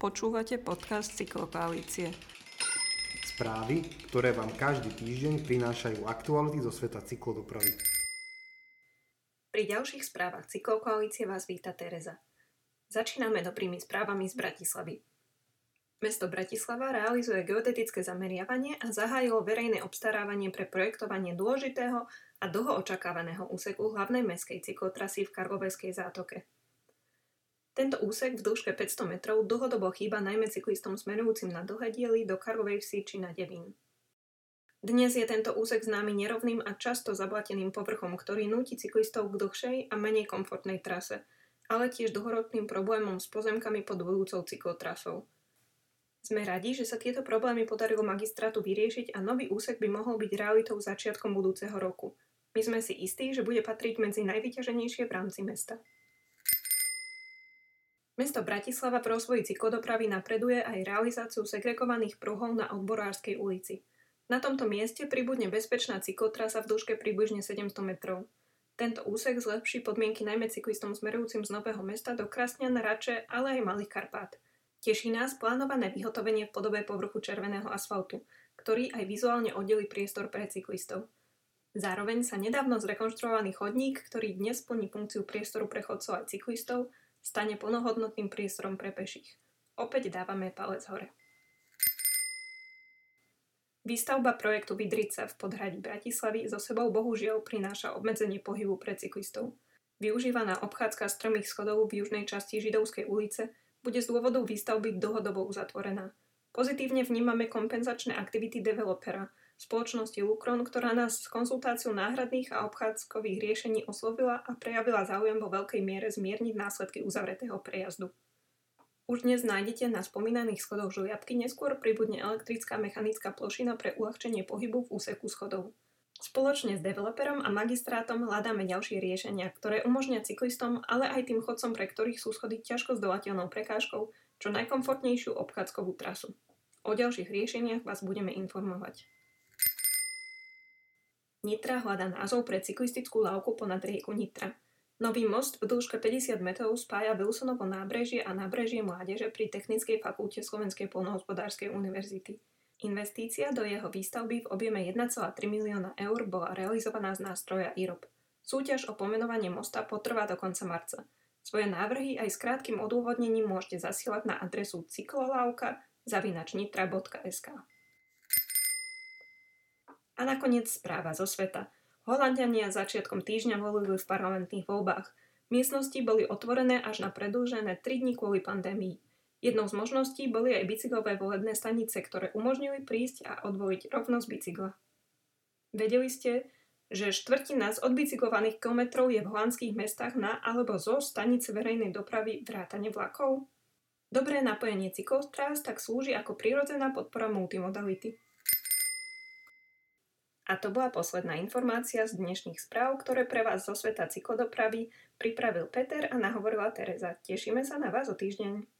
Počúvate podcast Cyklokoalície. Správy, ktoré vám každý týždeň prinášajú aktuality zo sveta cyklodopravy. Pri ďalších správach Cyklokoalície vás víta Tereza. Začíname dobrými správami z Bratislavy. Mesto Bratislava realizuje geodetické zameriavanie a zahájilo verejné obstarávanie pre projektovanie dôležitého a dlho očakávaného úseku hlavnej mestskej cyklotrasy v Karloveskej zátoke. Tento úsek v dĺžke 500 metrov dlhodobo chýba najmä cyklistom smerujúcim na dlhé diely do Karlovej vsi či na Devín. Dnes je tento úsek známy nerovným a často zablateným povrchom, ktorý núti cyklistov k dlhšej a menej komfortnej trase, ale tiež dlhoročným problémom s pozemkami pod budúcou cyklotrasou. Sme radi, že sa tieto problémy podarilo magistrátu vyriešiť a nový úsek by mohol byť realitou začiatkom budúceho roku. My sme si istí, že bude patriť medzi najvyťaženejšie v rámci mesta. Mesto Bratislava v rozvoji cyklodopravy napreduje aj realizáciu segregovaných pruhov na Odborárskej ulici. Na tomto mieste pribudne bezpečná cyklotrasa v dĺžke približne 700 metrov. Tento úsek zlepší podmienky najmä cyklistom smerujúcim z Nového mesta do Krasňan, Rače, ale aj Malých Karpát. Teší nás plánované vyhotovenie v podobe povrchu červeného asfaltu, ktorý aj vizuálne oddelí priestor pre cyklistov. Zároveň sa nedávno zrekonštruovaný chodník, ktorý dnes plní funkciu priestoru pre chodcov aj cyklistov, stane plnohodnotným priestorom pre peších. Opäť dávame palec hore. Výstavba projektu Vidrica v podhradí Bratislavy so sebou bohužiaľ prináša obmedzenie pohybu pre cyklistov. Využívaná obchádzka stromých schodov v južnej časti Židovskej ulice bude z dôvodov výstavby dlhodobo uzatvorená. Pozitívne vnímame kompenzačné aktivity developera, spoločnosti Lukron, ktorá nás s konzultáciou náhradných a obchádzkových riešení oslovila a prejavila záujem vo veľkej miere zmierniť následky uzavretého prejazdu. Už dnes nájdete na spomínaných schodoch žuliapky, neskôr pribudne elektrická mechanická plošina pre uľahčenie pohybu v úseku schodov. Spoločne s developerom a magistrátom hľadáme ďalšie riešenia, ktoré umožnia cyklistom, ale aj tým chodcom, pre ktorých sú schody ťažko zdolateľnou prekážkou, čo najkomfortnejšiu obchádzkovú trasu. O ďalších riešeniach vás budeme informovať. Nitra hľadá názov pre cyklistickú lávku ponad rieku Nitra. Nový most v dĺžke 50 metrov spája Wilsonovo nábrežie a nábrežie mládeže pri Technickej fakulte Slovenskej polnohospodárskej univerzity. Investícia do jeho výstavby v objeme 1,3 milióna eur bola realizovaná z nástroja IROP. Súťaž o pomenovanie mosta potrvá do konca marca. Svoje návrhy aj s krátkým odôvodnením môžete zasielať na adresu cyklolávka zavinačnitra.sk. A nakoniec správa zo sveta. Holandiania začiatkom týždňa volili v parlamentných voľbách. Miestnosti boli otvorené až na predĺžené 3 dní kvôli pandémii. Jednou z možností boli aj bicyklové volebné stanice, ktoré umožnili prísť a odvoliť rovnosť bicykla. Vedeli ste, že štvrtina z odbicyklovaných kilometrov je v holandských mestách na alebo zo stanice verejnej dopravy vrátane vlakov? Dobré napojenie cyklostrás tak slúži ako prirodzená podpora multimodality. A to bola posledná informácia z dnešných správ, ktoré pre vás zo sveta cyklodopravy pripravil Peter a nahovorila Tereza. Tešíme sa na vás o týždeň.